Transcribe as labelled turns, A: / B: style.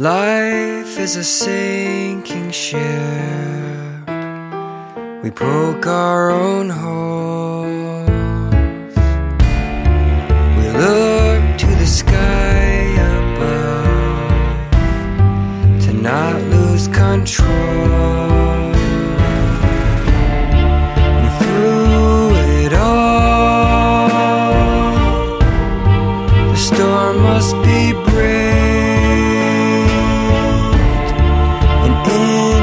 A: Life is a sinking ship. We broke our own holes. We look to the sky above to not lose control. And through it all, the storm must be in